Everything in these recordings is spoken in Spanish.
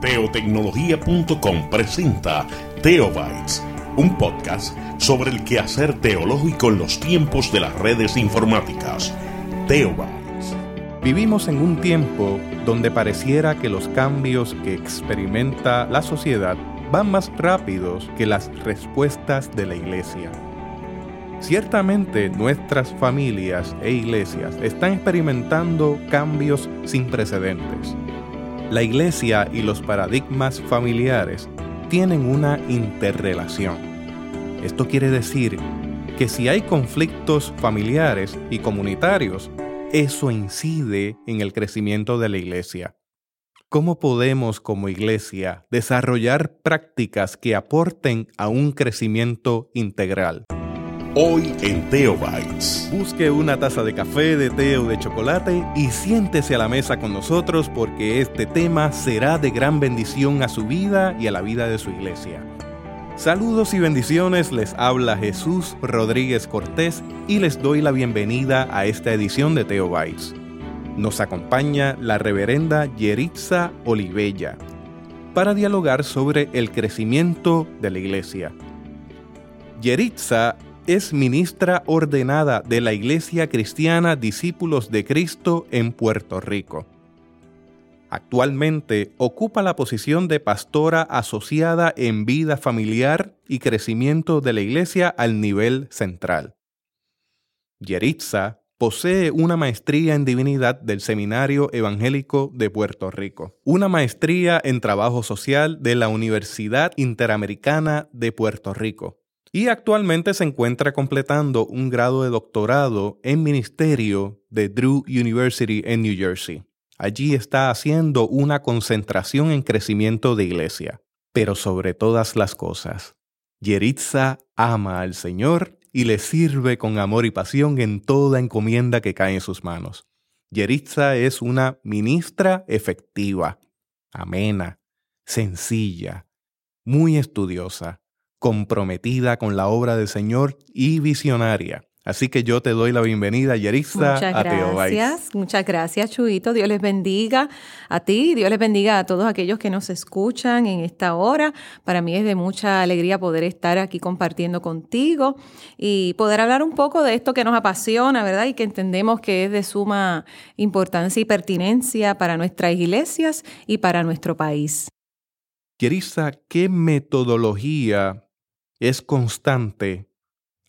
Teotecnología.com presenta Teobytes, un podcast sobre el quehacer teológico en los tiempos de las redes informáticas. Teobytes. Vivimos en un tiempo donde pareciera que los cambios que experimenta la sociedad van más rápidos que las respuestas de la iglesia. Ciertamente nuestras familias e iglesias están experimentando cambios sin precedentes. La iglesia y los paradigmas familiares tienen una interrelación. Esto quiere decir que si hay conflictos familiares y comunitarios, eso incide en el crecimiento de la iglesia. ¿Cómo podemos como iglesia desarrollar prácticas que aporten a un crecimiento integral? Hoy en Teobytes. Busque una taza de café, de té o de chocolate y siéntese a la mesa con nosotros porque este tema será de gran bendición a su vida y a la vida de su iglesia. Saludos y bendiciones, les habla Jesús Rodríguez Cortés y les doy la bienvenida a esta edición de Teobytes. Nos acompaña la reverenda Yeritza Olivella para dialogar sobre el crecimiento de la iglesia. Yeritza es ministra ordenada de la Iglesia Cristiana Discípulos de Cristo en Puerto Rico. Actualmente ocupa la posición de pastora asociada en vida familiar y crecimiento de la Iglesia al nivel central. Yeritza posee una maestría en divinidad del Seminario Evangélico de Puerto Rico, una maestría en trabajo social de la Universidad Interamericana de Puerto Rico y actualmente se encuentra completando un grado de doctorado en ministerio de Drew University en New Jersey. Allí está haciendo una concentración en crecimiento de iglesia. Pero sobre todas las cosas, Yeritza ama al Señor y le sirve con amor y pasión en toda encomienda que cae en sus manos. Yeritza es una ministra efectiva, amena, sencilla, muy estudiosa, comprometida con la obra del Señor y visionaria. Así que yo te doy la bienvenida, Yerissa, a gracias, muchas gracias, Chuito. Dios les bendiga a ti, Dios les bendiga a todos aquellos que nos escuchan en esta hora. Para mí es de mucha alegría poder estar aquí compartiendo contigo y poder hablar un poco de esto que nos apasiona, ¿verdad? Y que entendemos que es de suma importancia y pertinencia para nuestras iglesias y para nuestro país. Yerissa, ¿qué metodología es constante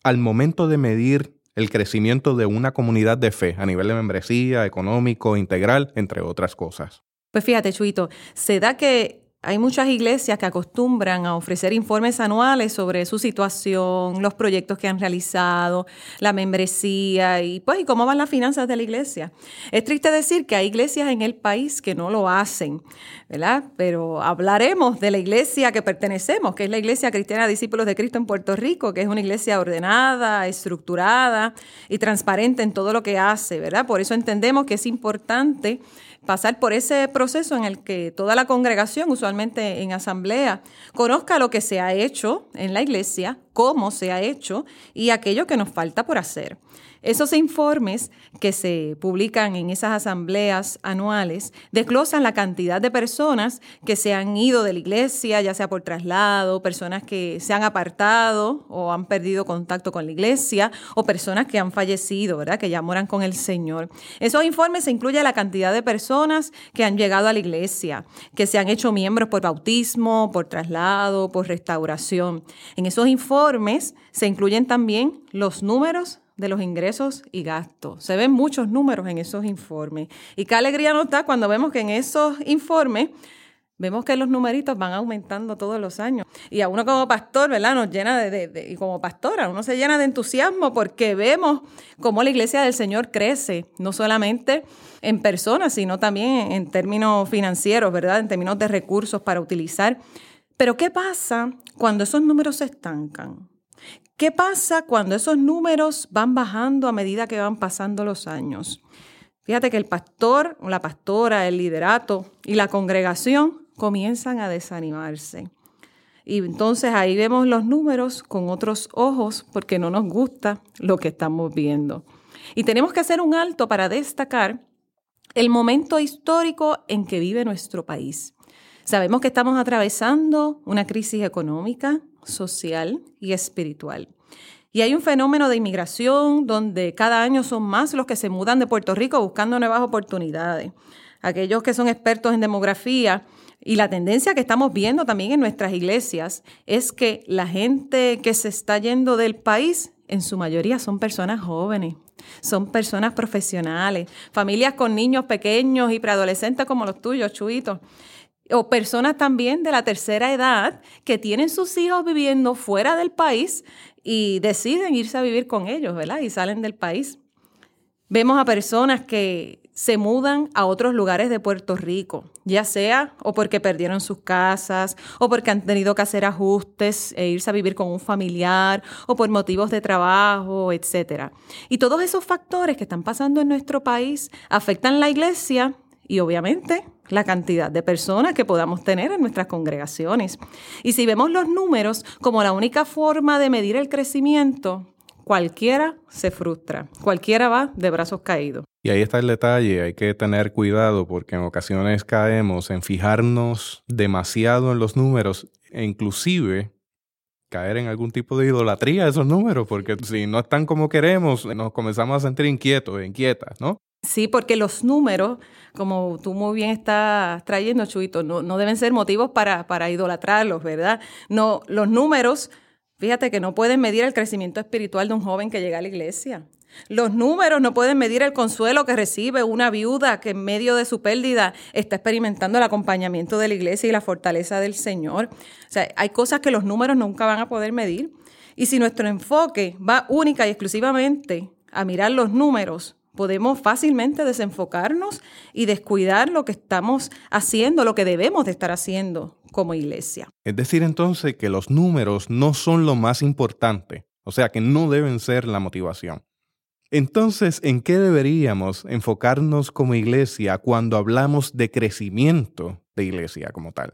al momento de medir el crecimiento de una comunidad de fe a nivel de membresía, económico, integral, entre otras cosas. Pues fíjate, Chuito, se da que hay muchas iglesias que acostumbran a ofrecer informes anuales sobre su situación, los proyectos que han realizado, la membresía y pues y cómo van las finanzas de la iglesia. Es triste decir que hay iglesias en el país que no lo hacen, ¿verdad? Pero hablaremos de la iglesia que pertenecemos, que es la Iglesia Cristiana Discípulos de Cristo en Puerto Rico, que es una iglesia ordenada, estructurada y transparente en todo lo que hace, ¿verdad? Por eso entendemos que es importante pasar por ese proceso en el que toda la congregación, usualmente en asamblea, conozca lo que se ha hecho en la iglesia, cómo se ha hecho y aquello que nos falta por hacer. Esos informes que se publican en esas asambleas anuales desglosan la cantidad de personas que se han ido de la iglesia, ya sea por traslado, personas que se han apartado o han perdido contacto con la iglesia, o personas que han fallecido, ¿verdad? Que ya moran con el Señor. Esos informes se incluye la cantidad de personas que han llegado a la iglesia, que se han hecho miembros por bautismo, por traslado, por restauración. En esos informes se incluyen también los números de los ingresos y gastos. Se ven muchos números en esos informes. Y qué alegría nos da cuando vemos que en esos informes vemos que los numeritos van aumentando todos los años. Y a uno como pastor, ¿verdad? Nos llena de, y como pastora, uno se llena de entusiasmo porque vemos cómo la iglesia del Señor crece, no solamente en personas, sino también en términos financieros, ¿verdad? En términos de recursos para utilizar. Pero ¿qué pasa cuando esos números se estancan? ¿Qué pasa cuando esos números van bajando a medida que van pasando los años? Fíjate que el pastor, la pastora, el liderato y la congregación comienzan a desanimarse. Y entonces ahí vemos los números con otros ojos porque no nos gusta lo que estamos viendo. Y tenemos que hacer un alto para destacar el momento histórico en que vive nuestro país. Sabemos que estamos atravesando una crisis económica, social y espiritual. Y hay un fenómeno de inmigración donde cada año son más los que se mudan de Puerto Rico buscando nuevas oportunidades. Aquellos que son expertos en demografía y la tendencia que estamos viendo también en nuestras iglesias es que la gente que se está yendo del país, en su mayoría son personas jóvenes, son personas profesionales, familias con niños pequeños y preadolescentes como los tuyos, Chuitos. O personas también de la tercera edad que tienen sus hijos viviendo fuera del país y deciden irse a vivir con ellos, ¿verdad? Y salen del país. Vemos a personas que se mudan a otros lugares de Puerto Rico, ya sea o porque perdieron sus casas, o porque han tenido que hacer ajustes e irse a vivir con un familiar, o por motivos de trabajo, etc. Y todos esos factores que están pasando en nuestro país afectan la iglesia y obviamente la cantidad de personas que podamos tener en nuestras congregaciones. Y si vemos los números como la única forma de medir el crecimiento, cualquiera se frustra, cualquiera va de brazos caídos. Y ahí está el detalle, hay que tener cuidado porque en ocasiones caemos en fijarnos demasiado en los números e inclusive caer en algún tipo de idolatría esos números, porque si no están como queremos, nos comenzamos a sentir inquietos, inquietas, ¿no? Sí, porque los números, como tú muy bien estás trayendo, Chuito, no, no deben ser motivos para, para idolatrarlos, ¿verdad? No, los números, fíjate que no pueden medir el crecimiento espiritual de un joven que llega a la iglesia. Los números no pueden medir el consuelo que recibe una viuda que en medio de su pérdida está experimentando el acompañamiento de la iglesia y la fortaleza del Señor. O sea, hay cosas que los números nunca van a poder medir. Y si nuestro enfoque va única y exclusivamente a mirar los números, podemos fácilmente desenfocarnos y descuidar lo que estamos haciendo, lo que debemos de estar haciendo como iglesia. Es decir, entonces que los números no son lo más importante, o sea, que no deben ser la motivación. Entonces, ¿en qué deberíamos enfocarnos como iglesia cuando hablamos de crecimiento de iglesia como tal?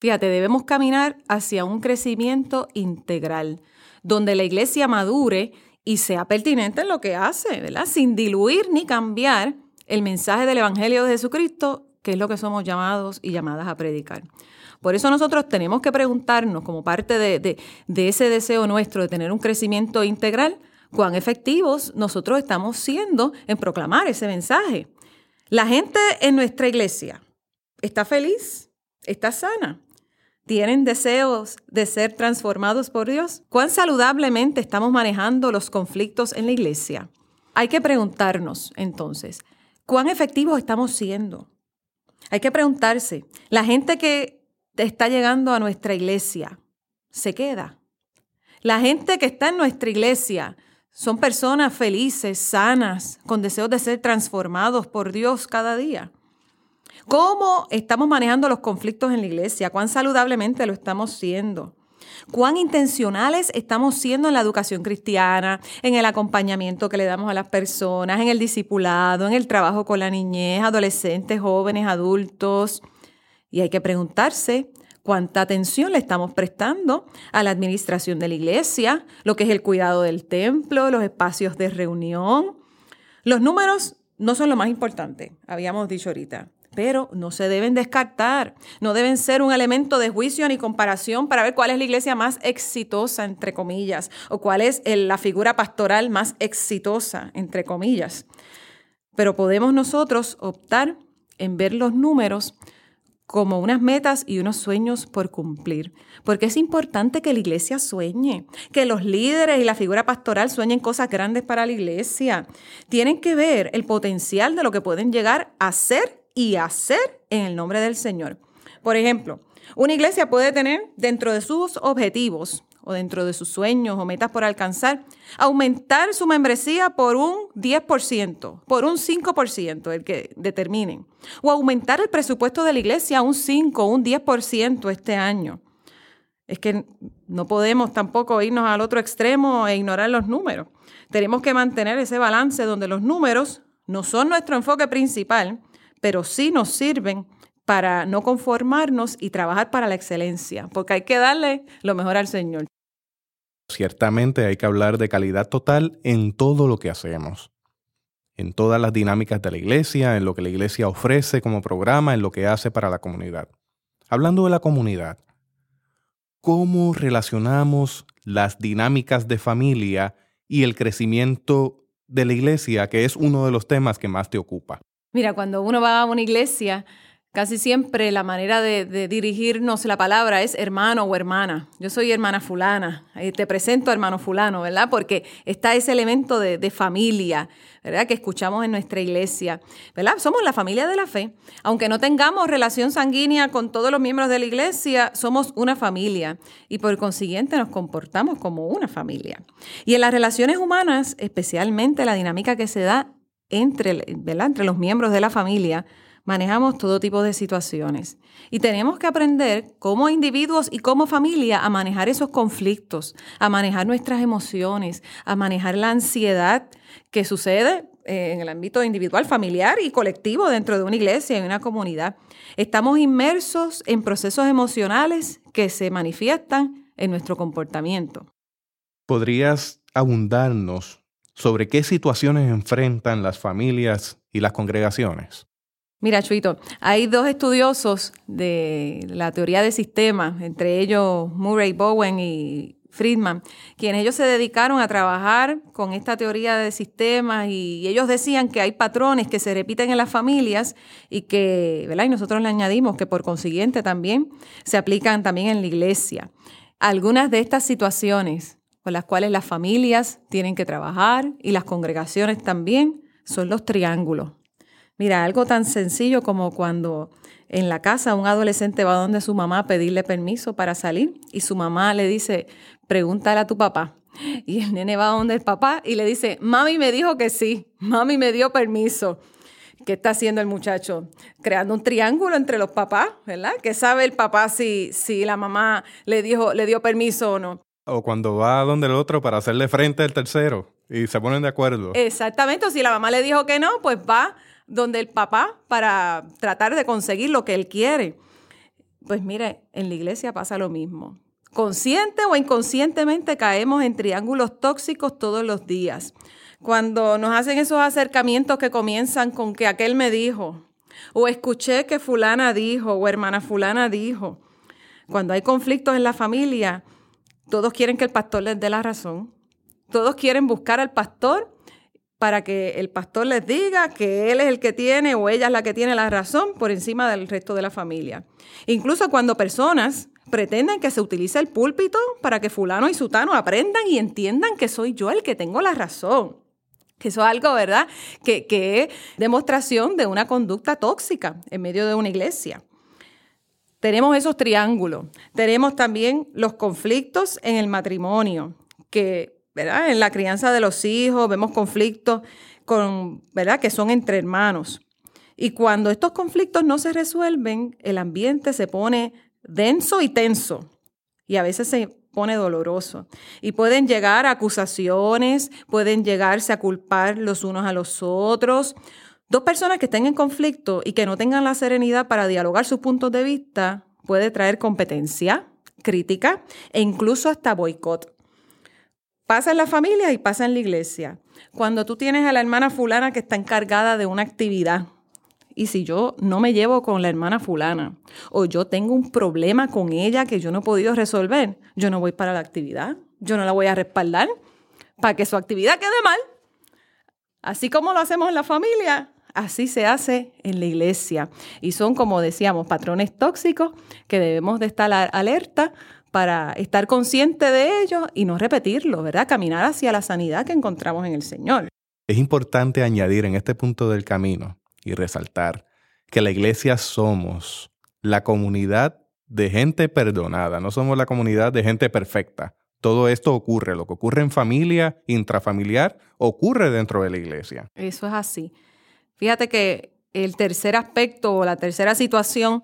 Fíjate, debemos caminar hacia un crecimiento integral, donde la iglesia madure y sea pertinente en lo que hace, ¿verdad? Sin diluir ni cambiar el mensaje del Evangelio de Jesucristo, que es lo que somos llamados y llamadas a predicar. Por eso nosotros tenemos que preguntarnos, como parte de, de ese deseo nuestro de tener un crecimiento integral, cuán efectivos nosotros estamos siendo en proclamar ese mensaje. La gente en nuestra iglesia está feliz, está sana, ¿Tienen deseos de ser transformados por Dios? ¿Cuán saludablemente estamos manejando los conflictos en la iglesia? Hay que preguntarnos entonces, ¿cuán efectivos estamos siendo? Hay que preguntarse, ¿la gente que está llegando a nuestra iglesia se queda? La gente que está en nuestra iglesia son personas felices, sanas, con deseos de ser transformados por Dios cada día. ¿Cómo estamos manejando los conflictos en la iglesia? ¿Cuán saludablemente lo estamos siendo? cuán intencionales estamos siendo en la educación cristiana, en el acompañamiento que le damos a las personas, en el discipulado, en el trabajo con la niñez, adolescentes, jóvenes, adultos. Y hay que preguntarse cuánta atención le estamos prestando a la administración de la iglesia, lo que es el cuidado del templo, los espacios de reunión. Los números no son lo más importante, habíamos dicho ahorita pero no se deben descartar, no deben ser un elemento de juicio ni comparación para ver cuál es la iglesia más exitosa, entre comillas, o cuál es la figura pastoral más exitosa, entre comillas. Pero podemos nosotros optar en ver los números como unas metas y unos sueños por cumplir. Porque es importante que la iglesia sueñe, que los líderes y la figura pastoral sueñen cosas grandes para la iglesia. Tienen que ver el potencial de lo que pueden llegar a ser y hacer en el nombre del Señor. Por ejemplo, una iglesia puede tener dentro de sus objetivos o dentro de sus sueños o metas por alcanzar, aumentar su membresía por un 10%, por un 5%, el que determinen, o aumentar el presupuesto de la iglesia un 5 o un 10% este año. Es que no podemos tampoco irnos al otro extremo e ignorar los números. Tenemos que mantener ese balance donde los números no son nuestro enfoque principal, pero sí nos sirven para no conformarnos y trabajar para la excelencia, porque hay que darle lo mejor al Señor. Ciertamente hay que hablar de calidad total en todo lo que hacemos. en todas las dinámicas de la iglesia, en lo que la iglesia ofrece como programa, en lo que hace para la comunidad. Hablando de la comunidad, ¿cómo relacionamos las dinámicas de familia y el crecimiento de la iglesia, que es uno de los temas que más te ocupa? Mira, cuando uno va a una iglesia, Casi siempre la manera de, dirigirnos la palabra es hermano o hermana. Yo soy hermana fulana, te presento hermano fulano, ¿verdad? Porque está ese elemento de, de, familia, ¿verdad? Que escuchamos en nuestra iglesia, ¿verdad? Somos la familia de la fe. Aunque no tengamos relación sanguínea con todos los miembros de la iglesia, somos una familia y por consiguiente nos comportamos como una familia. Y en las relaciones humanas, especialmente la dinámica que se da entre, entre los miembros de la familia, manejamos todo tipo de situaciones y tenemos que aprender como individuos y como familia a manejar esos conflictos, a manejar nuestras emociones, a manejar la ansiedad que sucede eh, en el ámbito individual, familiar y colectivo dentro de una iglesia y una comunidad. Estamos inmersos en procesos emocionales que se manifiestan en nuestro comportamiento. ¿Podrías abundarnos sobre qué situaciones enfrentan las familias y las congregaciones? Mira, Chuito, hay dos estudiosos de la teoría de sistemas, entre ellos Murray Bowen y Friedman, quienes ellos se dedicaron a trabajar con esta teoría de sistemas y ellos decían que hay patrones que se repiten en las familias y que, ¿verdad? Y nosotros le añadimos que por consiguiente también se aplican también en la iglesia. Algunas de estas situaciones con las cuales las familias tienen que trabajar y las congregaciones también son los triángulos. Mira, algo tan sencillo como cuando en la casa un adolescente va donde su mamá a pedirle permiso para salir y su mamá le dice, pregúntale a tu papá. Y el nene va donde el papá y le dice, mami me dijo que sí, mami me dio permiso. ¿Qué está haciendo el muchacho? Creando un triángulo entre los papás, ¿verdad? ¿Qué sabe el papá si, si la mamá le, dijo, le dio permiso o no? O cuando va donde el otro para hacerle frente al tercero y se ponen de acuerdo. Exactamente, o si la mamá le dijo que no, pues va donde el papá para tratar de conseguir lo que él quiere. Pues mire, en la iglesia pasa lo mismo. Consciente o inconscientemente caemos en triángulos tóxicos todos los días. Cuando nos hacen esos acercamientos que comienzan con que aquel me dijo, o escuché que fulana dijo, o hermana fulana dijo. Cuando hay conflictos en la familia, todos quieren que el pastor les dé la razón. Todos quieren buscar al pastor para que el pastor les diga que él es el que tiene o ella es la que tiene la razón por encima del resto de la familia. Incluso cuando personas pretenden que se utilice el púlpito para que fulano y sutano aprendan y entiendan que soy yo el que tengo la razón. Que eso es algo, ¿verdad? Que, que es demostración de una conducta tóxica en medio de una iglesia. Tenemos esos triángulos. Tenemos también los conflictos en el matrimonio, que en la crianza de los hijos vemos conflictos con, ¿verdad? que son entre hermanos. Y cuando estos conflictos no se resuelven, el ambiente se pone denso y tenso. Y a veces se pone doloroso. Y pueden llegar acusaciones, pueden llegarse a culpar los unos a los otros. Dos personas que estén en conflicto y que no tengan la serenidad para dialogar sus puntos de vista puede traer competencia, crítica e incluso hasta boicot. Pasa en la familia y pasa en la iglesia. Cuando tú tienes a la hermana fulana que está encargada de una actividad, y si yo no me llevo con la hermana fulana, o yo tengo un problema con ella que yo no he podido resolver, yo no voy para la actividad, yo no la voy a respaldar para que su actividad quede mal. Así como lo hacemos en la familia, así se hace en la iglesia. Y son, como decíamos, patrones tóxicos que debemos de estar alerta para estar consciente de ello y no repetirlo, ¿verdad? Caminar hacia la sanidad que encontramos en el Señor. Es importante añadir en este punto del camino y resaltar que la iglesia somos la comunidad de gente perdonada, no somos la comunidad de gente perfecta. Todo esto ocurre, lo que ocurre en familia, intrafamiliar, ocurre dentro de la iglesia. Eso es así. Fíjate que el tercer aspecto o la tercera situación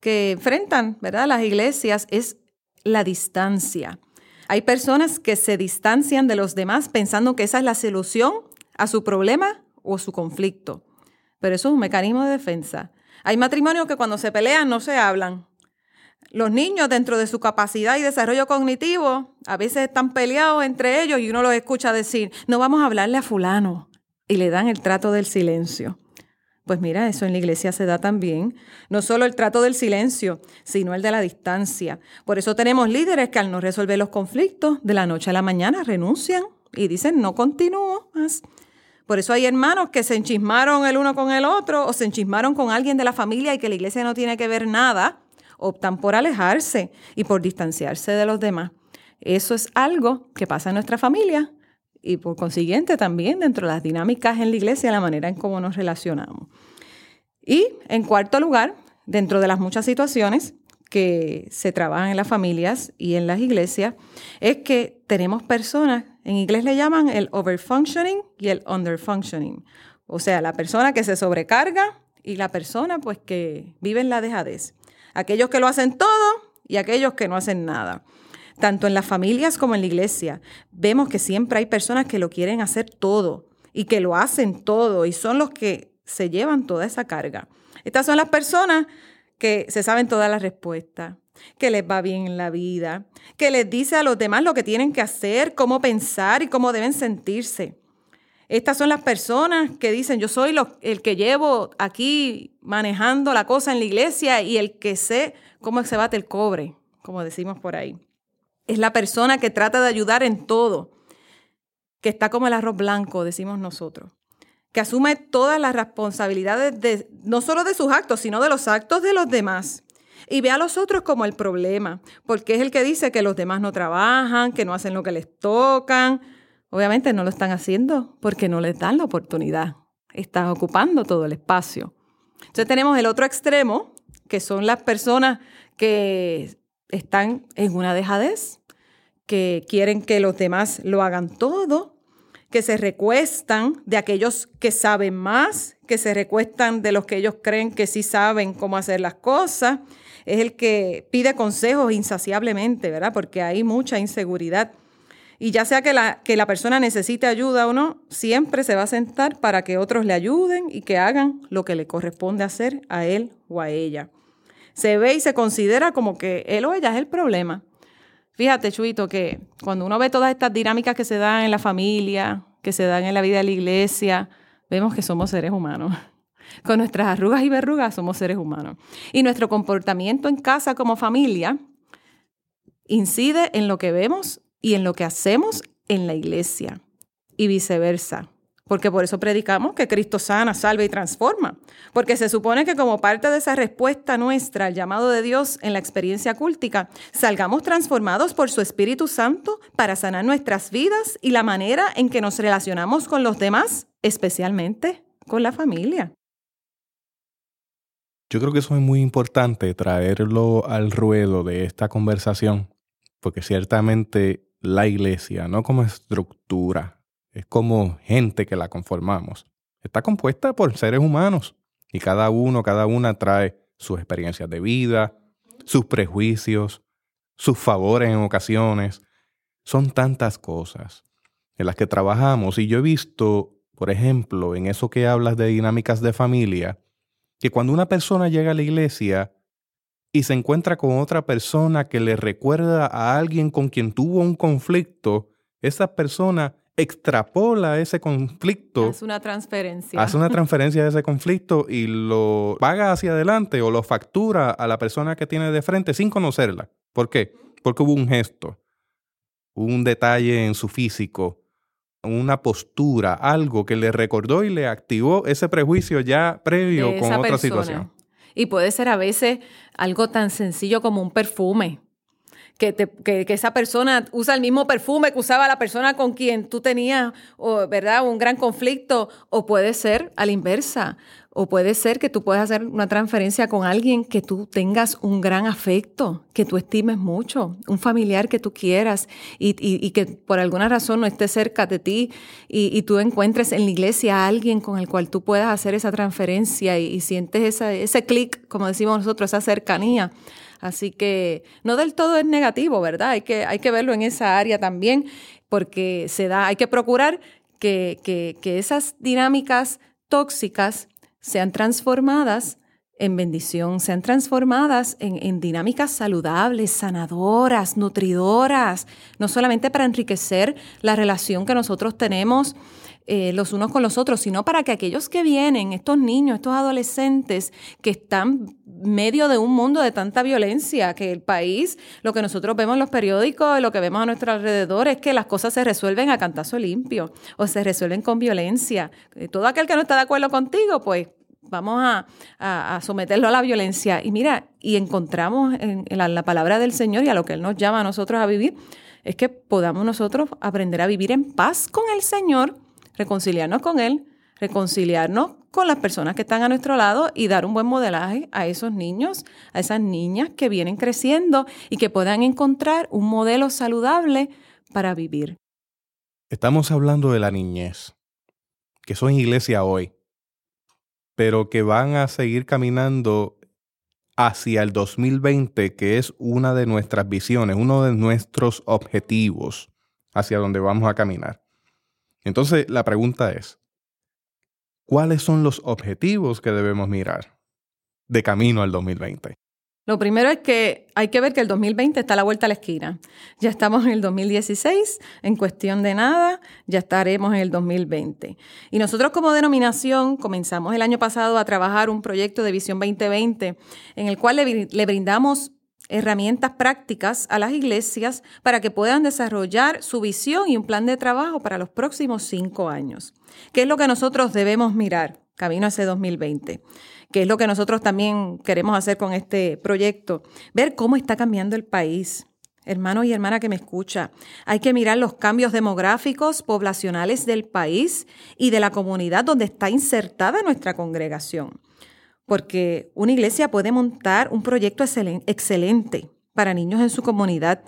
que enfrentan ¿verdad? las iglesias es la distancia. Hay personas que se distancian de los demás pensando que esa es la solución a su problema o su conflicto. Pero eso es un mecanismo de defensa. Hay matrimonios que cuando se pelean no se hablan. Los niños dentro de su capacidad y desarrollo cognitivo a veces están peleados entre ellos y uno los escucha decir, no vamos a hablarle a fulano, y le dan el trato del silencio. Pues mira, eso en la iglesia se da también. No solo el trato del silencio, sino el de la distancia. Por eso tenemos líderes que al no resolver los conflictos, de la noche a la mañana renuncian y dicen, no continúo más. Por eso hay hermanos que se enchismaron el uno con el otro o se enchismaron con alguien de la familia y que la iglesia no tiene que ver nada, optan por alejarse y por distanciarse de los demás. Eso es algo que pasa en nuestra familia y por consiguiente también dentro de las dinámicas en la iglesia, la manera en cómo nos relacionamos. Y en cuarto lugar, dentro de las muchas situaciones que se trabajan en las familias y en las iglesias, es que tenemos personas, en inglés le llaman el overfunctioning y el underfunctioning. O sea, la persona que se sobrecarga y la persona pues que vive en la dejadez. Aquellos que lo hacen todo y aquellos que no hacen nada tanto en las familias como en la iglesia. Vemos que siempre hay personas que lo quieren hacer todo y que lo hacen todo y son los que se llevan toda esa carga. Estas son las personas que se saben todas las respuestas, que les va bien en la vida, que les dice a los demás lo que tienen que hacer, cómo pensar y cómo deben sentirse. Estas son las personas que dicen, yo soy el que llevo aquí manejando la cosa en la iglesia y el que sé cómo se bate el cobre, como decimos por ahí. Es la persona que trata de ayudar en todo, que está como el arroz blanco, decimos nosotros, que asume todas las responsabilidades de, no solo de sus actos, sino de los actos de los demás. Y ve a los otros como el problema, porque es el que dice que los demás no trabajan, que no hacen lo que les tocan. Obviamente no lo están haciendo porque no les dan la oportunidad. Están ocupando todo el espacio. Entonces tenemos el otro extremo, que son las personas que están en una dejadez, que quieren que los demás lo hagan todo, que se recuestan de aquellos que saben más, que se recuestan de los que ellos creen que sí saben cómo hacer las cosas. Es el que pide consejos insaciablemente, ¿verdad? Porque hay mucha inseguridad. Y ya sea que la, que la persona necesite ayuda o no, siempre se va a sentar para que otros le ayuden y que hagan lo que le corresponde hacer a él o a ella se ve y se considera como que él o ella es el problema. Fíjate, Chuito, que cuando uno ve todas estas dinámicas que se dan en la familia, que se dan en la vida de la iglesia, vemos que somos seres humanos. Con nuestras arrugas y verrugas somos seres humanos. Y nuestro comportamiento en casa como familia incide en lo que vemos y en lo que hacemos en la iglesia y viceversa porque por eso predicamos que Cristo sana, salva y transforma, porque se supone que como parte de esa respuesta nuestra al llamado de Dios en la experiencia cúltica, salgamos transformados por su Espíritu Santo para sanar nuestras vidas y la manera en que nos relacionamos con los demás, especialmente con la familia. Yo creo que eso es muy importante traerlo al ruedo de esta conversación, porque ciertamente la iglesia, no como estructura, es como gente que la conformamos. Está compuesta por seres humanos y cada uno, cada una trae sus experiencias de vida, sus prejuicios, sus favores en ocasiones. Son tantas cosas en las que trabajamos y yo he visto, por ejemplo, en eso que hablas de dinámicas de familia, que cuando una persona llega a la iglesia y se encuentra con otra persona que le recuerda a alguien con quien tuvo un conflicto, esa persona extrapola ese conflicto. Hace una transferencia. Hace una transferencia de ese conflicto y lo paga hacia adelante o lo factura a la persona que tiene de frente sin conocerla. ¿Por qué? Porque hubo un gesto, un detalle en su físico, una postura, algo que le recordó y le activó ese prejuicio ya previo con otra situación. Y puede ser a veces algo tan sencillo como un perfume que, esa persona usa el mismo perfume que usaba la persona con quien tú tenías, ¿verdad? Un gran conflicto, o puede ser a la inversa, o puede ser que tú puedas hacer una transferencia con alguien que tú tengas un gran afecto, que tú estimes mucho, un familiar que tú quieras y, que por alguna razón no esté cerca de ti y, tú encuentres en la iglesia a alguien con el cual tú puedas hacer esa transferencia y, sientes ese clic, como decimos nosotros, esa cercanía. Así que no del todo es negativo, ¿verdad? Hay que, hay que verlo en esa área también, porque se da, hay que procurar que, que, esas dinámicas tóxicas sean transformadas en bendición, sean transformadas en, dinámicas saludables, sanadoras, nutridoras, no solamente para enriquecer la relación que nosotros tenemos eh, los unos con los otros, sino para que aquellos que vienen, estos niños, estos adolescentes que están medio de un mundo de tanta violencia, que el país, lo que nosotros vemos en los periódicos, lo que vemos a nuestro alrededor, es que las cosas se resuelven a cantazo limpio o se resuelven con violencia. Eh, todo aquel que no está de acuerdo contigo, pues vamos a, someterlo a la violencia. Y mira, y encontramos en, la, palabra del Señor y a lo que Él nos llama a nosotros a vivir, es que podamos nosotros aprender a vivir en paz con el Señor, reconciliarnos con Él, reconciliarnos con las personas que están a nuestro lado y dar un buen modelaje a esos niños, a esas niñas que vienen creciendo y que puedan encontrar un modelo saludable para vivir. Estamos hablando de la niñez, que son iglesia hoy, pero que van a seguir caminando hacia el 2020, que es una de nuestras visiones, uno de nuestros objetivos hacia donde vamos a caminar. Entonces, la pregunta es, ¿cuáles son los objetivos que debemos mirar de camino al 2020? Lo primero es que hay que ver que el 2020 está a la vuelta a la esquina. Ya estamos en el 2016, en cuestión de nada, ya estaremos en el 2020. Y nosotros como denominación comenzamos el año pasado a trabajar un proyecto de Visión 2020 en el cual le, brindamos herramientas prácticas a las iglesias para que puedan desarrollar su visión y un plan de trabajo para los próximos cinco años. ¿Qué es lo que nosotros debemos mirar camino hacia 2020? que es lo que nosotros también queremos hacer con este proyecto, ver cómo está cambiando el país. Hermano y hermana que me escucha, hay que mirar los cambios demográficos, poblacionales del país y de la comunidad donde está insertada nuestra congregación. Porque una iglesia puede montar un proyecto excelente para niños en su comunidad,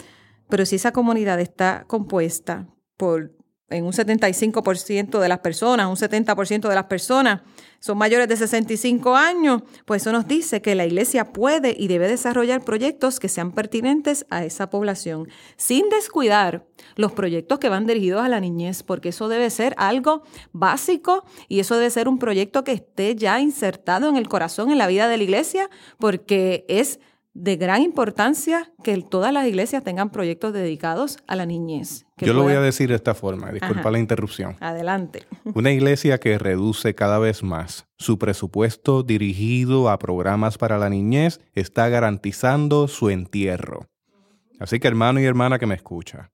pero si esa comunidad está compuesta por en un 75% de las personas, un 70% de las personas son mayores de 65 años, pues eso nos dice que la iglesia puede y debe desarrollar proyectos que sean pertinentes a esa población, sin descuidar los proyectos que van dirigidos a la niñez, porque eso debe ser algo básico y eso debe ser un proyecto que esté ya insertado en el corazón, en la vida de la iglesia, porque es de gran importancia que todas las iglesias tengan proyectos dedicados a la niñez. Yo lo voy a decir de esta forma, disculpa la interrupción. Adelante. Una iglesia que reduce cada vez más su presupuesto dirigido a programas para la niñez está garantizando su entierro. Así que hermano y hermana que me escucha,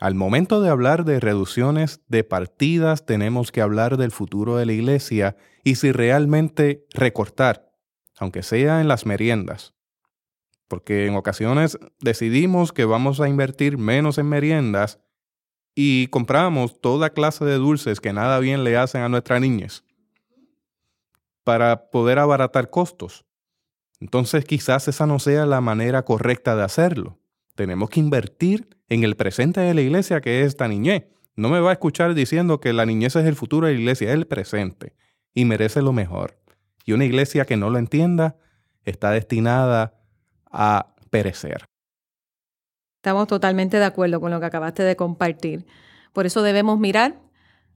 al momento de hablar de reducciones de partidas tenemos que hablar del futuro de la iglesia y si realmente recortar, aunque sea en las meriendas, porque en ocasiones decidimos que vamos a invertir menos en meriendas y compramos toda clase de dulces que nada bien le hacen a nuestras niñas para poder abaratar costos. Entonces quizás esa no sea la manera correcta de hacerlo. Tenemos que invertir en el presente de la iglesia que es esta niñez. No me va a escuchar diciendo que la niñez es el futuro de la iglesia, es el presente y merece lo mejor. Y una iglesia que no lo entienda está destinada a perecer. Estamos totalmente de acuerdo con lo que acabaste de compartir. Por eso debemos mirar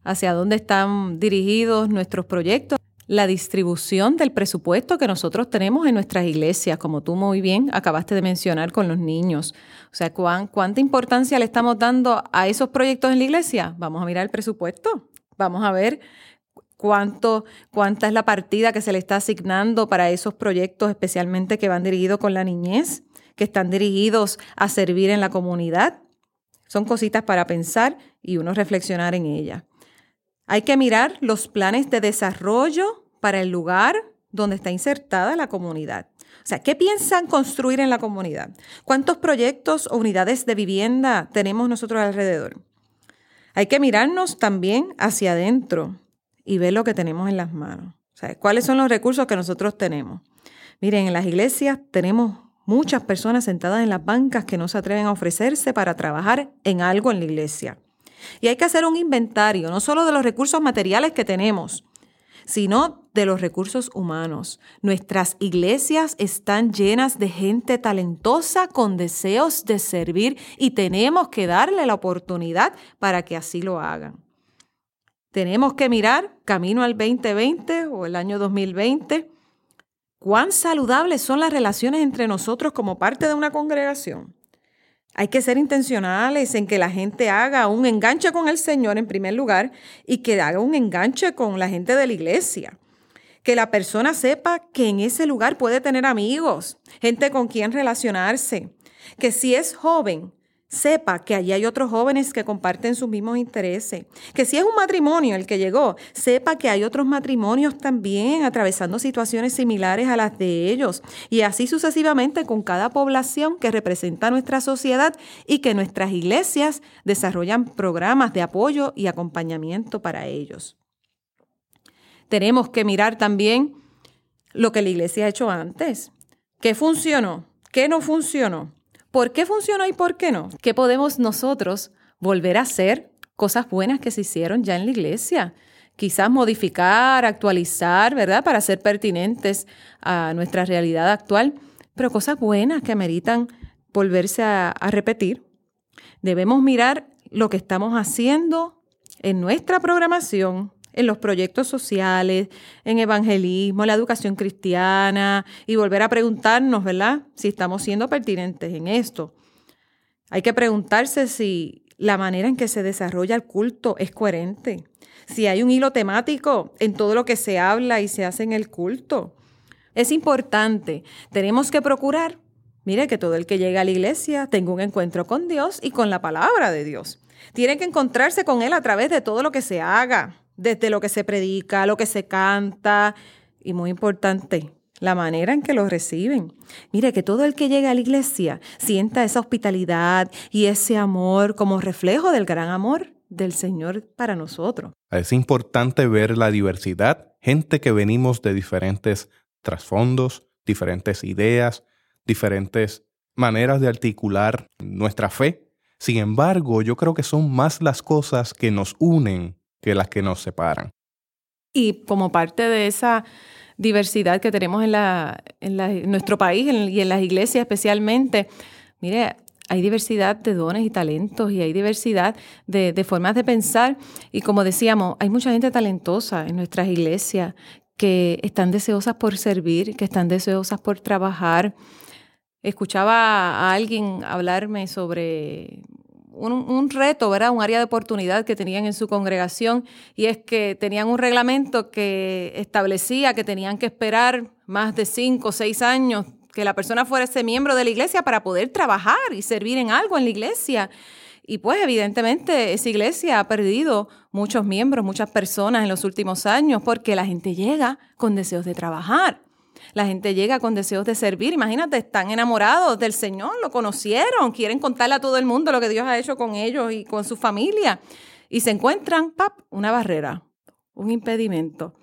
hacia dónde están dirigidos nuestros proyectos, la distribución del presupuesto que nosotros tenemos en nuestras iglesias, como tú muy bien acabaste de mencionar con los niños. O sea, ¿cuánta importancia le estamos dando a esos proyectos en la iglesia? Vamos a mirar el presupuesto. Vamos a ver cuánto, cuánta es la partida que se le está asignando para esos proyectos, especialmente que van dirigidos con la niñez, que están dirigidos a servir en la comunidad. Son cositas para pensar y uno reflexionar en ellas. Hay que mirar los planes de desarrollo para el lugar donde está insertada la comunidad. O sea, ¿qué piensan construir en la comunidad? ¿Cuántos proyectos o unidades de vivienda tenemos nosotros alrededor? Hay que mirarnos también hacia adentro y ver lo que tenemos en las manos. ¿cuáles son los recursos que nosotros tenemos? Miren, en las iglesias tenemos muchas personas sentadas en las bancas que no se atreven a ofrecerse para trabajar en algo en la iglesia. Y hay que hacer un inventario, no solo de los recursos materiales que tenemos, sino de los recursos humanos. Nuestras iglesias están llenas de gente talentosa con deseos de servir y tenemos que darle la oportunidad para que así lo hagan. Tenemos que mirar camino al 2020 o el año 2020, cuán saludables son las relaciones entre nosotros como parte de una congregación. Hay que ser intencionales en que la gente haga un enganche con el Señor en primer lugar y que haga un enganche con la gente de la iglesia. Que la persona sepa que en ese lugar puede tener amigos, gente con quien relacionarse. Que si es joven, sepa que allí hay otros jóvenes que comparten sus mismos intereses, que si es un matrimonio el que llegó, sepa que hay otros matrimonios también atravesando situaciones similares a las de ellos, y así sucesivamente con cada población que representa nuestra sociedad y que nuestras iglesias desarrollan programas de apoyo y acompañamiento para ellos. Tenemos que mirar también lo que la iglesia ha hecho antes. ¿Qué funcionó? ¿Qué no funcionó? ¿Por qué funcionó y por qué no? ¿Qué podemos nosotros volver a hacer? Cosas buenas que se hicieron ya en la iglesia. Quizás modificar, actualizar, ¿verdad? Para ser pertinentes a nuestra realidad actual, pero cosas buenas que meritan volverse a, a repetir. Debemos mirar lo que estamos haciendo en nuestra programación, en los proyectos sociales, en evangelismo, en la educación cristiana y volver a preguntarnos, ¿verdad? Si estamos siendo pertinentes en esto. Hay que preguntarse si la manera en que se desarrolla el culto es coherente, si hay un hilo temático en todo lo que se habla y se hace en el culto. Es importante, tenemos que procurar, mire, que todo el que llega a la iglesia tenga un encuentro con Dios y con la palabra de Dios. Tiene que encontrarse con Él a través de todo lo que se haga, desde lo que se predica, lo que se canta y muy importante, la manera en que lo reciben. Mire, que todo el que llega a la iglesia sienta esa hospitalidad y ese amor como reflejo del gran amor del Señor para nosotros. Es importante ver la diversidad, gente que venimos de diferentes trasfondos, diferentes ideas, diferentes maneras de articular nuestra fe. Sin embargo, yo creo que son más las cosas que nos unen que las que nos separan. Y como parte de esa diversidad que tenemos en, la, en, nuestro país y en las iglesias especialmente, mire, hay diversidad de dones y talentos y hay diversidad de, de, formas de pensar. Y como decíamos, hay mucha gente talentosa en nuestras iglesias que están deseosas por servir, que están deseosas por trabajar. Escuchaba a alguien hablarme sobre un, reto, ¿verdad? Un área de oportunidad que tenían en su congregación y es que tenían un reglamento que establecía que tenían que esperar más de cinco o seis años que la persona fuera ese miembro de la iglesia para poder trabajar y servir en algo en la iglesia. Y pues evidentemente esa iglesia ha perdido muchos miembros, muchas personas en los últimos años porque la gente llega con deseos de trabajar. La gente llega con deseos de servir. Imagínate, están enamorados del Señor, lo conocieron, quieren contarle a todo el mundo lo que Dios ha hecho con ellos y con su familia. Y se encuentran, pap, una barrera, un impedimento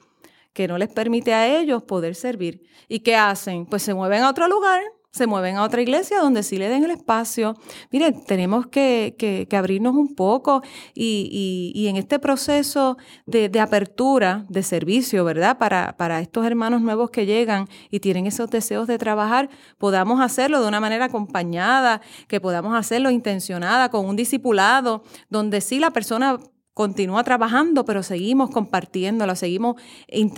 que no les permite a ellos poder servir. ¿Y qué hacen? Pues se mueven a otro lugar se mueven a otra iglesia donde sí le den el espacio. Miren, tenemos que, abrirnos un poco y, en este proceso de, apertura, de servicio, ¿verdad? Para, para estos hermanos nuevos que llegan y tienen esos deseos de trabajar, podamos hacerlo de una manera acompañada, que podamos hacerlo intencionada, con un discipulado, donde sí la persona continúa trabajando, pero seguimos compartiéndolo, seguimos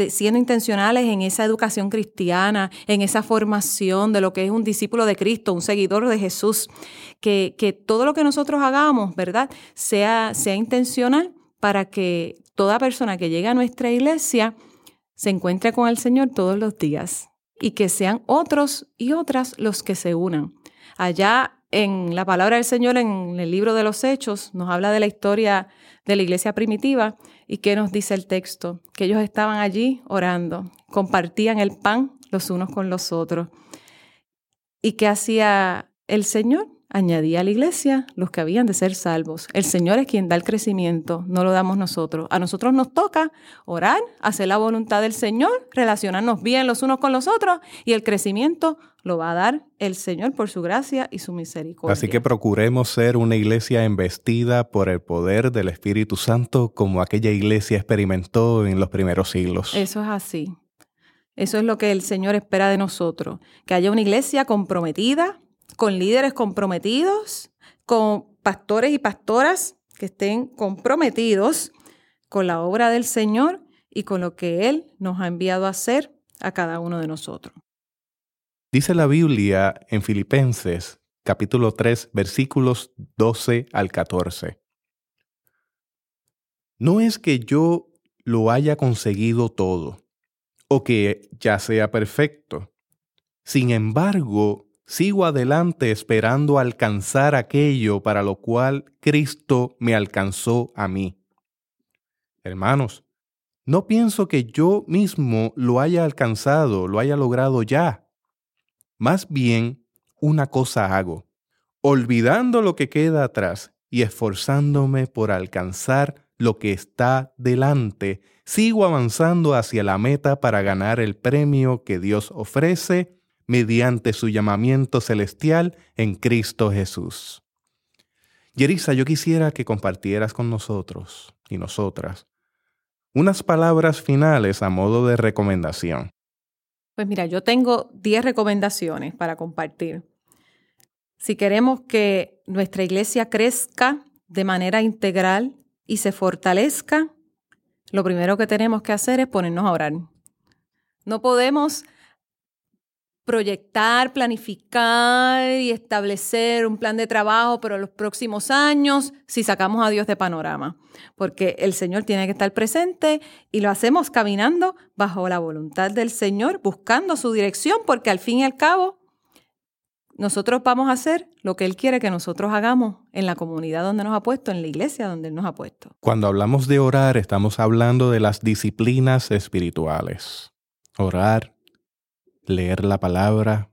siendo intencionales en esa educación cristiana, en esa formación de lo que es un discípulo de Cristo, un seguidor de Jesús, que, que todo lo que nosotros hagamos, ¿verdad?, sea, sea intencional para que toda persona que llegue a nuestra iglesia se encuentre con el Señor todos los días y que sean otros y otras los que se unan. Allá en la palabra del Señor, en el libro de los Hechos, nos habla de la historia de la iglesia primitiva. ¿Y qué nos dice el texto? Que ellos estaban allí orando, compartían el pan los unos con los otros. ¿Y qué hacía el Señor? Añadía a la iglesia los que habían de ser salvos. El Señor es quien da el crecimiento, no lo damos nosotros. A nosotros nos toca orar, hacer la voluntad del Señor, relacionarnos bien los unos con los otros y el crecimiento lo va a dar el Señor por su gracia y su misericordia. Así que procuremos ser una iglesia embestida por el poder del Espíritu Santo como aquella iglesia experimentó en los primeros siglos. Eso es así. Eso es lo que el Señor espera de nosotros, que haya una iglesia comprometida, con líderes comprometidos, con pastores y pastoras que estén comprometidos con la obra del Señor y con lo que Él nos ha enviado a hacer a cada uno de nosotros. Dice la Biblia en Filipenses capítulo 3, versículos 12 al 14. No es que yo lo haya conseguido todo o que ya sea perfecto. Sin embargo, sigo adelante esperando alcanzar aquello para lo cual Cristo me alcanzó a mí. Hermanos, no pienso que yo mismo lo haya alcanzado, lo haya logrado ya. Más bien, una cosa hago, olvidando lo que queda atrás y esforzándome por alcanzar lo que está delante, sigo avanzando hacia la meta para ganar el premio que Dios ofrece mediante su llamamiento celestial en Cristo Jesús. Yerisa, yo quisiera que compartieras con nosotros y nosotras unas palabras finales a modo de recomendación. Pues mira, yo tengo 10 recomendaciones para compartir. Si queremos que nuestra iglesia crezca de manera integral y se fortalezca, lo primero que tenemos que hacer es ponernos a orar. No podemos proyectar, planificar y establecer un plan de trabajo para los próximos años si sacamos a Dios de panorama, porque el Señor tiene que estar presente y lo hacemos caminando bajo la voluntad del Señor, buscando su dirección, porque al fin y al cabo nosotros vamos a hacer lo que Él quiere que nosotros hagamos en la comunidad donde nos ha puesto, en la iglesia donde Él nos ha puesto. Cuando hablamos de orar, estamos hablando de las disciplinas espirituales. Orar, leer la palabra,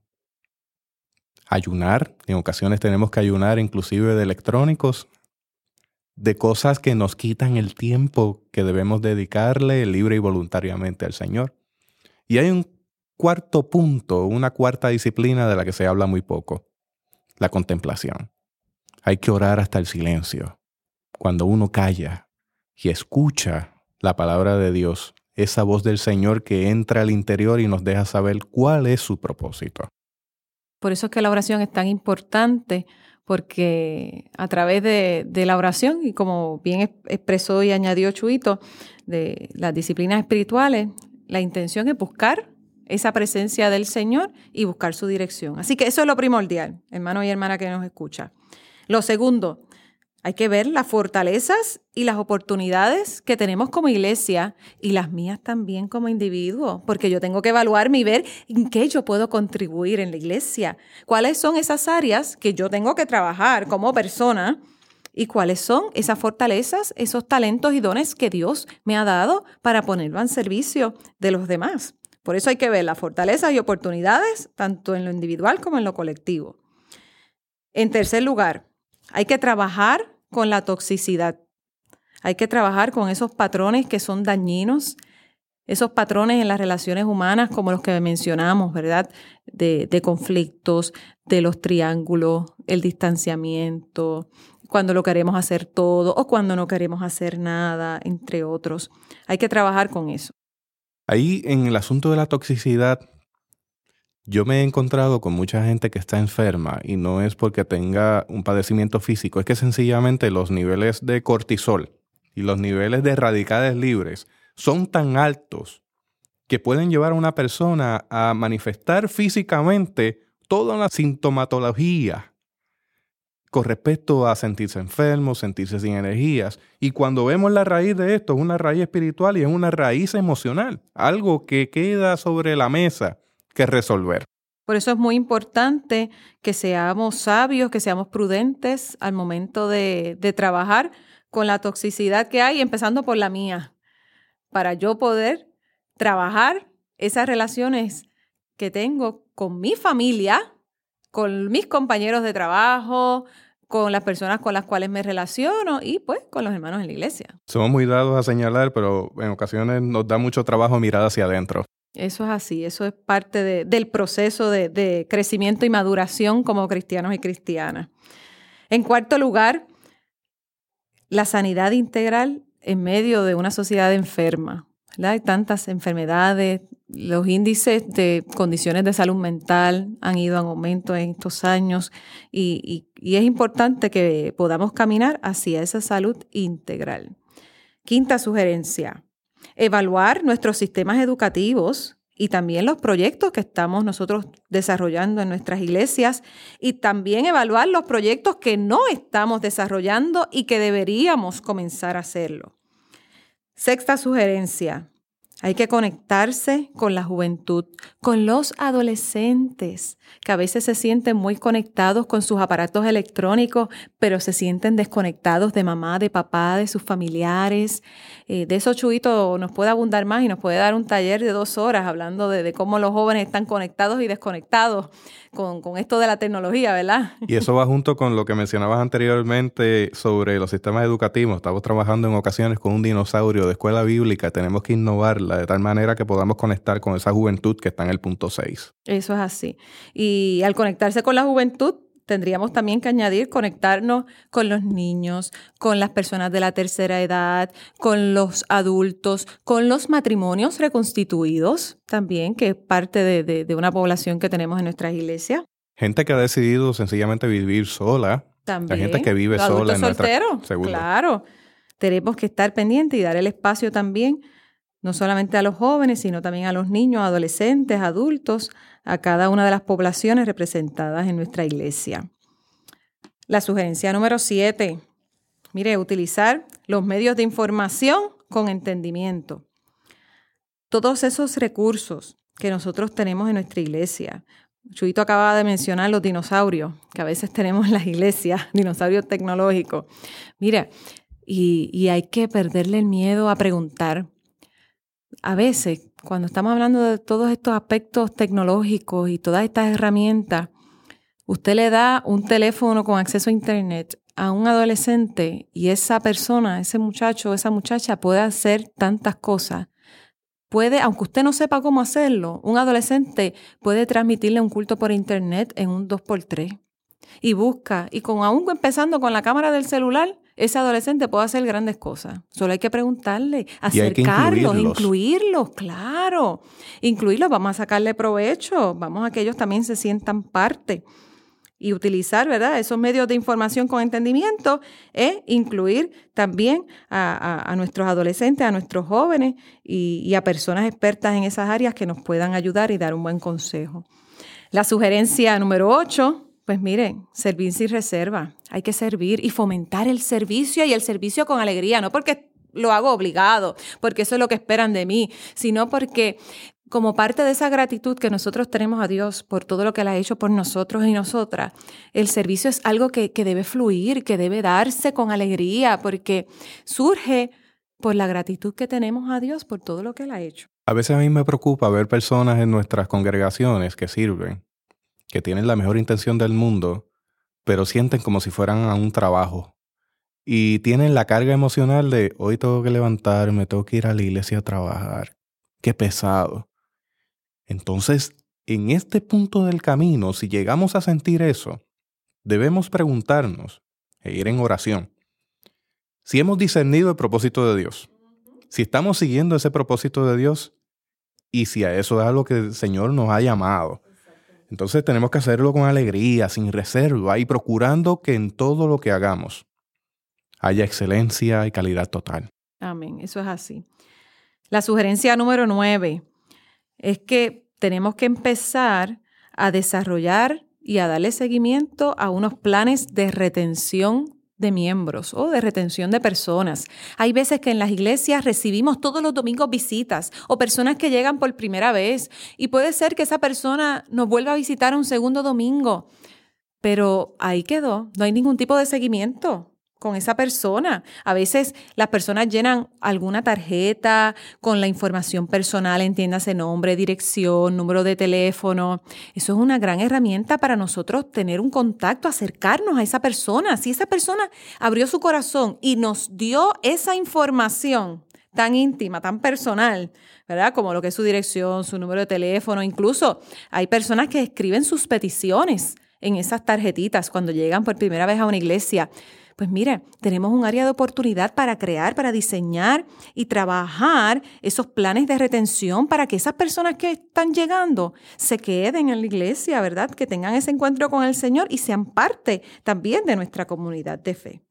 ayunar. En ocasiones tenemos que ayunar inclusive de electrónicos, de cosas que nos quitan el tiempo que debemos dedicarle libre y voluntariamente al Señor. Y hay un cuarto punto, una cuarta disciplina de la que se habla muy poco, la contemplación. Hay que orar hasta el silencio. Cuando uno calla y escucha la palabra de Dios, esa voz del Señor que entra al interior y nos deja saber cuál es su propósito. Por eso es que la oración es tan importante, porque a través de, la oración, y como bien expresó y añadió Chuito, de las disciplinas espirituales, la intención es buscar esa presencia del Señor y buscar su dirección. Así que eso es lo primordial, hermano y hermana que nos escucha. Lo segundo, hay que ver las fortalezas y las oportunidades que tenemos como iglesia y las mías también como individuo, porque yo tengo que evaluarme y ver en qué yo puedo contribuir en la iglesia, cuáles son esas áreas que yo tengo que trabajar como persona y cuáles son esas fortalezas, esos talentos y dones que Dios me ha dado para ponerlo en servicio de los demás. Por eso hay que ver las fortalezas y oportunidades tanto en lo individual como en lo colectivo. En tercer lugar, hay que trabajar con la toxicidad. Hay que trabajar con esos patrones que son dañinos, esos patrones en las relaciones humanas como los que mencionamos, ¿verdad? De, de, conflictos, de los triángulos, el distanciamiento, cuando lo queremos hacer todo o cuando no queremos hacer nada, entre otros. Hay que trabajar con eso. Ahí en el asunto de la toxicidad, yo me he encontrado con mucha gente que está enferma y no es porque tenga un padecimiento físico, es que sencillamente los niveles de cortisol y los niveles de radicales libres son tan altos que pueden llevar a una persona a manifestar físicamente toda la sintomatología con respecto a sentirse enfermo, sentirse sin energías. Y cuando vemos la raíz de esto, es una raíz espiritual y es una raíz emocional, algo que queda sobre la mesa que resolver. Por eso es muy importante que seamos sabios, que seamos prudentes al momento de, de trabajar con la toxicidad que hay, empezando por la mía, para yo poder trabajar esas relaciones que tengo con mi familia, con mis compañeros de trabajo, con las personas con las cuales me relaciono y pues con los hermanos en la iglesia. Somos muy dados a señalar, pero en ocasiones nos da mucho trabajo mirar hacia adentro. Eso es así, eso es parte del proceso de, crecimiento y maduración como cristianos y cristianas. En cuarto lugar, la sanidad integral en medio de una sociedad enferma. Hay tantas enfermedades, los índices de condiciones de salud mental han ido en aumento en estos años y es importante que podamos caminar hacia esa salud integral. Quinta sugerencia, evaluar nuestros sistemas educativos y también los proyectos que estamos nosotros desarrollando en nuestras iglesias y también evaluar los proyectos que no estamos desarrollando y que deberíamos comenzar a hacerlo. Sexta sugerencia, hay que conectarse con la juventud, con los adolescentes, que a veces se sienten muy conectados con sus aparatos electrónicos, pero se sienten desconectados de mamá, de papá, de sus familiares. Eh, de eso Chuito nos puede abundar más y nos puede dar un taller de dos horas hablando de, cómo los jóvenes están conectados y desconectados con, con esto de la tecnología, ¿verdad? Y eso va junto con lo que mencionabas anteriormente sobre los sistemas educativos. Estamos trabajando en ocasiones con un dinosaurio de escuela bíblica, tenemos que innovar de tal manera que podamos conectar con esa juventud que está en el punto 6. Eso es así. Y al conectarse con la juventud, tendríamos también que añadir conectarnos con los niños, con las personas de la tercera edad, con los adultos, con los matrimonios reconstituidos también, que es parte de, una población que tenemos en nuestras iglesias. Gente que ha decidido sencillamente vivir sola. También. La gente que vive sola en soltero, Claro. Tenemos que estar pendientes y dar el espacio también no solamente a los jóvenes, sino también a los niños, adolescentes, adultos, a cada una de las poblaciones representadas en nuestra iglesia. La sugerencia número siete, mire, utilizar los medios de información con entendimiento. Todos esos recursos que nosotros tenemos en nuestra iglesia. Chuito acaba de mencionar los dinosaurios que a veces tenemos en las iglesias, dinosaurios tecnológicos. Mira, y, y hay que perderle el miedo a preguntar, a veces, cuando estamos hablando de todos estos aspectos tecnológicos y todas estas herramientas, usted le da un teléfono con acceso a Internet a un adolescente y esa persona, ese muchacho o esa muchacha puede hacer tantas cosas. Puede, aunque usted no sepa cómo hacerlo, un adolescente puede transmitirle un culto por Internet en un 2x3 y busca, y con aún empezando con la cámara del celular, ese adolescente puede hacer grandes cosas. Solo hay que preguntarle, acercarlos, incluirlos. claro. Incluirlos, vamos a sacarle provecho, vamos a que ellos también se sientan parte. Y utilizar, ¿verdad? Esos medios de información con entendimiento es incluir también a, nuestros adolescentes, a nuestros jóvenes y, y a personas expertas en esas áreas que nos puedan ayudar y dar un buen consejo. La sugerencia número 8 pues miren, servir sin reserva. Hay que servir y fomentar el servicio y el servicio con alegría, no porque lo hago obligado, porque eso es lo que esperan de mí, sino porque como parte de esa gratitud que nosotros tenemos a Dios por todo lo que Él ha hecho por nosotros y nosotras, el servicio es algo que, que debe fluir, que debe darse con alegría, porque surge por la gratitud que tenemos a Dios por todo lo que Él ha hecho. A veces a mí me preocupa ver personas en nuestras congregaciones que sirven que tienen la mejor intención del mundo, pero sienten como si fueran a un trabajo. Y tienen la carga emocional de hoy tengo que levantarme, tengo que ir a la iglesia a trabajar. Qué pesado. Entonces, en este punto del camino, si llegamos a sentir eso, debemos preguntarnos e ir en oración. Si hemos discernido el propósito de Dios, si estamos siguiendo ese propósito de Dios y si a eso es algo que el Señor nos ha llamado, entonces tenemos que hacerlo con alegría, sin reserva y procurando que en todo lo que hagamos haya excelencia y calidad total. Amén, eso es así. La sugerencia número nueve es que tenemos que empezar a desarrollar y a darle seguimiento a unos planes de retención de miembros o de retención de personas. Hay veces que en las iglesias recibimos todos los domingos visitas o personas que llegan por primera vez y puede ser que esa persona nos vuelva a visitar un segundo domingo, pero ahí quedó, no hay ningún tipo de seguimiento con esa persona. A veces las personas llenan alguna tarjeta con la información personal, entiéndase nombre, dirección, número de teléfono. Eso es una gran herramienta para nosotros tener un contacto, acercarnos a esa persona. Si esa persona abrió su corazón y nos dio esa información tan íntima, tan personal, ¿verdad? Como lo que es su dirección, su número de teléfono. Incluso hay personas que escriben sus peticiones en esas tarjetitas cuando llegan por primera vez a una iglesia. Pues mire, tenemos un área de oportunidad para crear, para diseñar y trabajar esos planes de retención para que esas personas que están llegando se queden en la iglesia, ¿verdad? Que tengan ese encuentro con el Señor y sean parte también de nuestra comunidad de fe.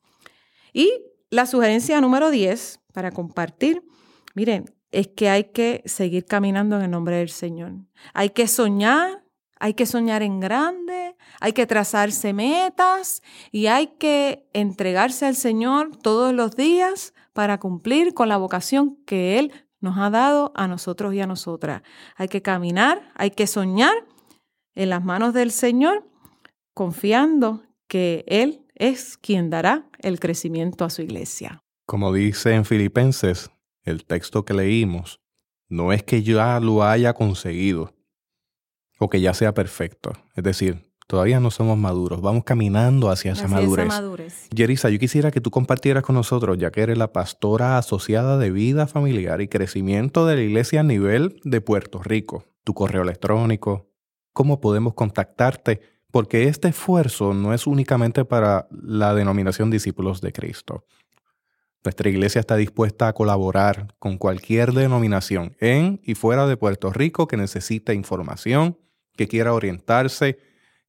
Y la sugerencia número 10 para compartir, miren, es que hay que seguir caminando en el nombre del Señor. Hay que soñar, hay que soñar en grande, hay que trazarse metas y hay que entregarse al Señor todos los días para cumplir con la vocación que Él nos ha dado a nosotros y a nosotras. Hay que caminar, hay que soñar en las manos del Señor, confiando que Él es quien dará el crecimiento a su iglesia. Como dice en Filipenses, el texto que leímos, no es que ya lo haya conseguido o que ya sea perfecto. Es decir, todavía no somos maduros, vamos caminando hacia esa madurez. madurez. Yerisa, yo quisiera que tú compartieras con nosotros, ya que eres la pastora asociada de vida familiar y crecimiento de la iglesia a nivel de Puerto Rico, tu correo electrónico, cómo podemos contactarte, porque este esfuerzo no es únicamente para la denominación discípulos de Cristo. Nuestra iglesia está dispuesta a colaborar con cualquier denominación en y fuera de Puerto Rico que necesite información, que quiera orientarse,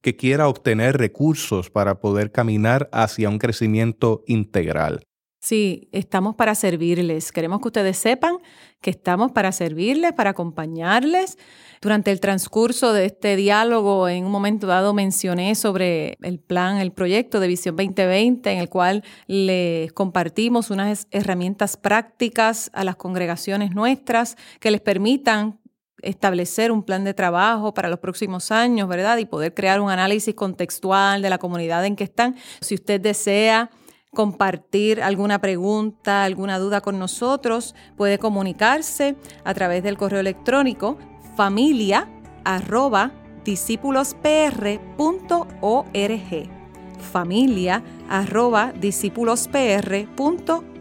que quiera obtener recursos para poder caminar hacia un crecimiento integral. Sí, estamos para servirles. Queremos que ustedes sepan que estamos para servirles, para acompañarles. Durante el transcurso de este diálogo, en un momento dado mencioné sobre el plan, el proyecto de Visión 2020, en el cual les compartimos unas herramientas prácticas a las congregaciones nuestras que les permitan establecer un plan de trabajo para los próximos años, ¿verdad? Y poder crear un análisis contextual de la comunidad en que están. Si usted desea compartir alguna pregunta, alguna duda con nosotros, puede comunicarse a través del correo electrónico familia arroba discípulospr.org familia arroba discípulospr.org.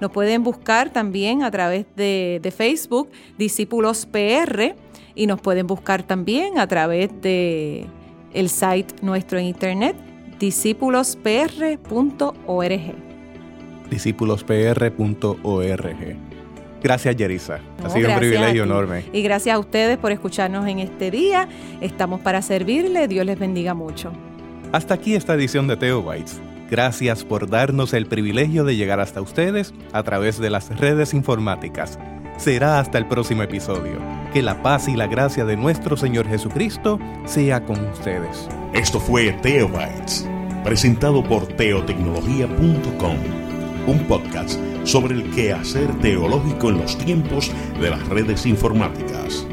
Nos pueden buscar también a través de, de Facebook Discípulos PR y nos pueden buscar también a través de el site nuestro en internet discípulospr.org. Discípulospr.org. Gracias, Yerisa. ha sido un privilegio enorme. Y gracias a ustedes por escucharnos en este día. Estamos para servirle. Dios les bendiga mucho. Hasta aquí esta edición de Teo Bites. Gracias por darnos el privilegio de llegar hasta ustedes a través de las redes informáticas. Será hasta el próximo episodio. Que la paz y la gracia de nuestro Señor Jesucristo sea con ustedes. Esto fue Teo Bytes, presentado por teotecnología.com, un podcast sobre el quehacer teológico en los tiempos de las redes informáticas.